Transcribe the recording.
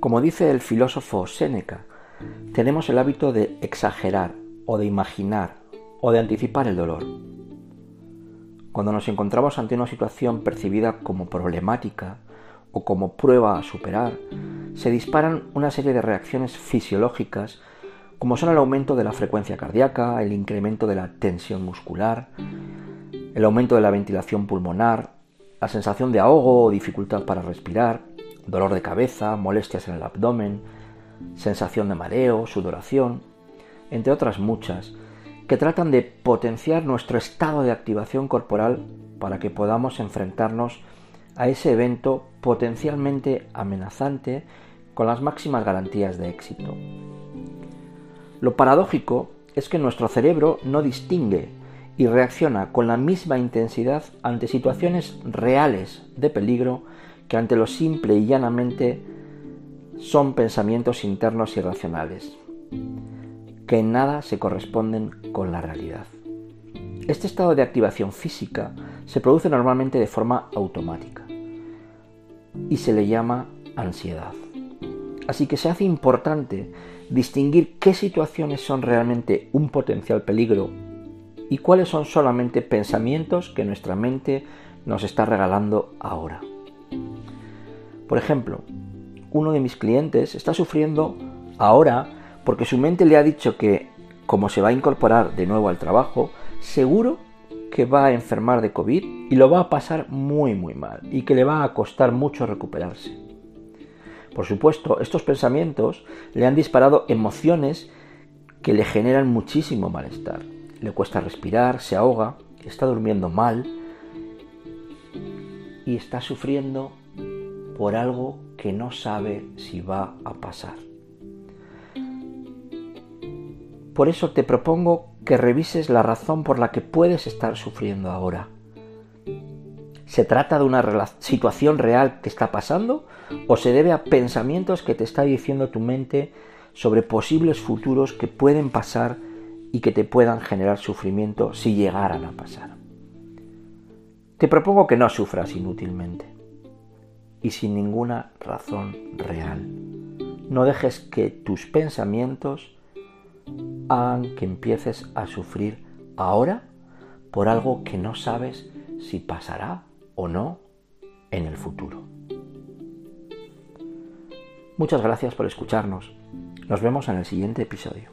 Como dice el filósofo Séneca, tenemos el hábito de exagerar o de imaginar o de anticipar el dolor. Cuando nos encontramos ante una situación percibida como problemática o como prueba a superar, se disparan una serie de reacciones fisiológicas como son el aumento de la frecuencia cardíaca, el incremento de la tensión muscular, el aumento de la ventilación pulmonar, la sensación de ahogo o dificultad para respirar, dolor de cabeza, molestias en el abdomen, sensación de mareo, sudoración, entre otras muchas, que tratan de potenciar nuestro estado de activación corporal para que podamos enfrentarnos a ese evento potencialmente amenazante con las máximas garantías de éxito. Lo paradójico es que nuestro cerebro no distingue y reacciona con la misma intensidad ante situaciones reales de peligro que ante lo simple y llanamente son pensamientos internos irracionales, que en nada se corresponden con la realidad. Este estado de activación física se produce normalmente de forma automática y se le llama ansiedad. Así que se hace importante distinguir qué situaciones son realmente un potencial peligro y cuáles son solamente pensamientos que nuestra mente nos está regalando ahora. Por ejemplo, uno de mis clientes está sufriendo ahora porque su mente le ha dicho que, como se va a incorporar de nuevo al trabajo, seguro que va a enfermar de COVID y lo va a pasar muy muy mal y que le va a costar mucho recuperarse. Por supuesto, estos pensamientos le han disparado emociones que le generan muchísimo malestar. Le cuesta respirar, se ahoga, está durmiendo mal y está sufriendo por algo que no sabe si va a pasar. Por eso te propongo que revises la razón por la que puedes estar sufriendo ahora. ¿Se trata de una situación real que está pasando o se debe a pensamientos que te está diciendo tu mente sobre posibles futuros que pueden pasar y que te puedan generar sufrimiento si llegaran a pasar? Te propongo que no sufras inútilmente y sin ninguna razón real. No dejes que tus pensamientos hagan que empieces a sufrir ahora por algo que no sabes si pasará o no en el futuro. Muchas gracias por escucharnos. Nos vemos en el siguiente episodio.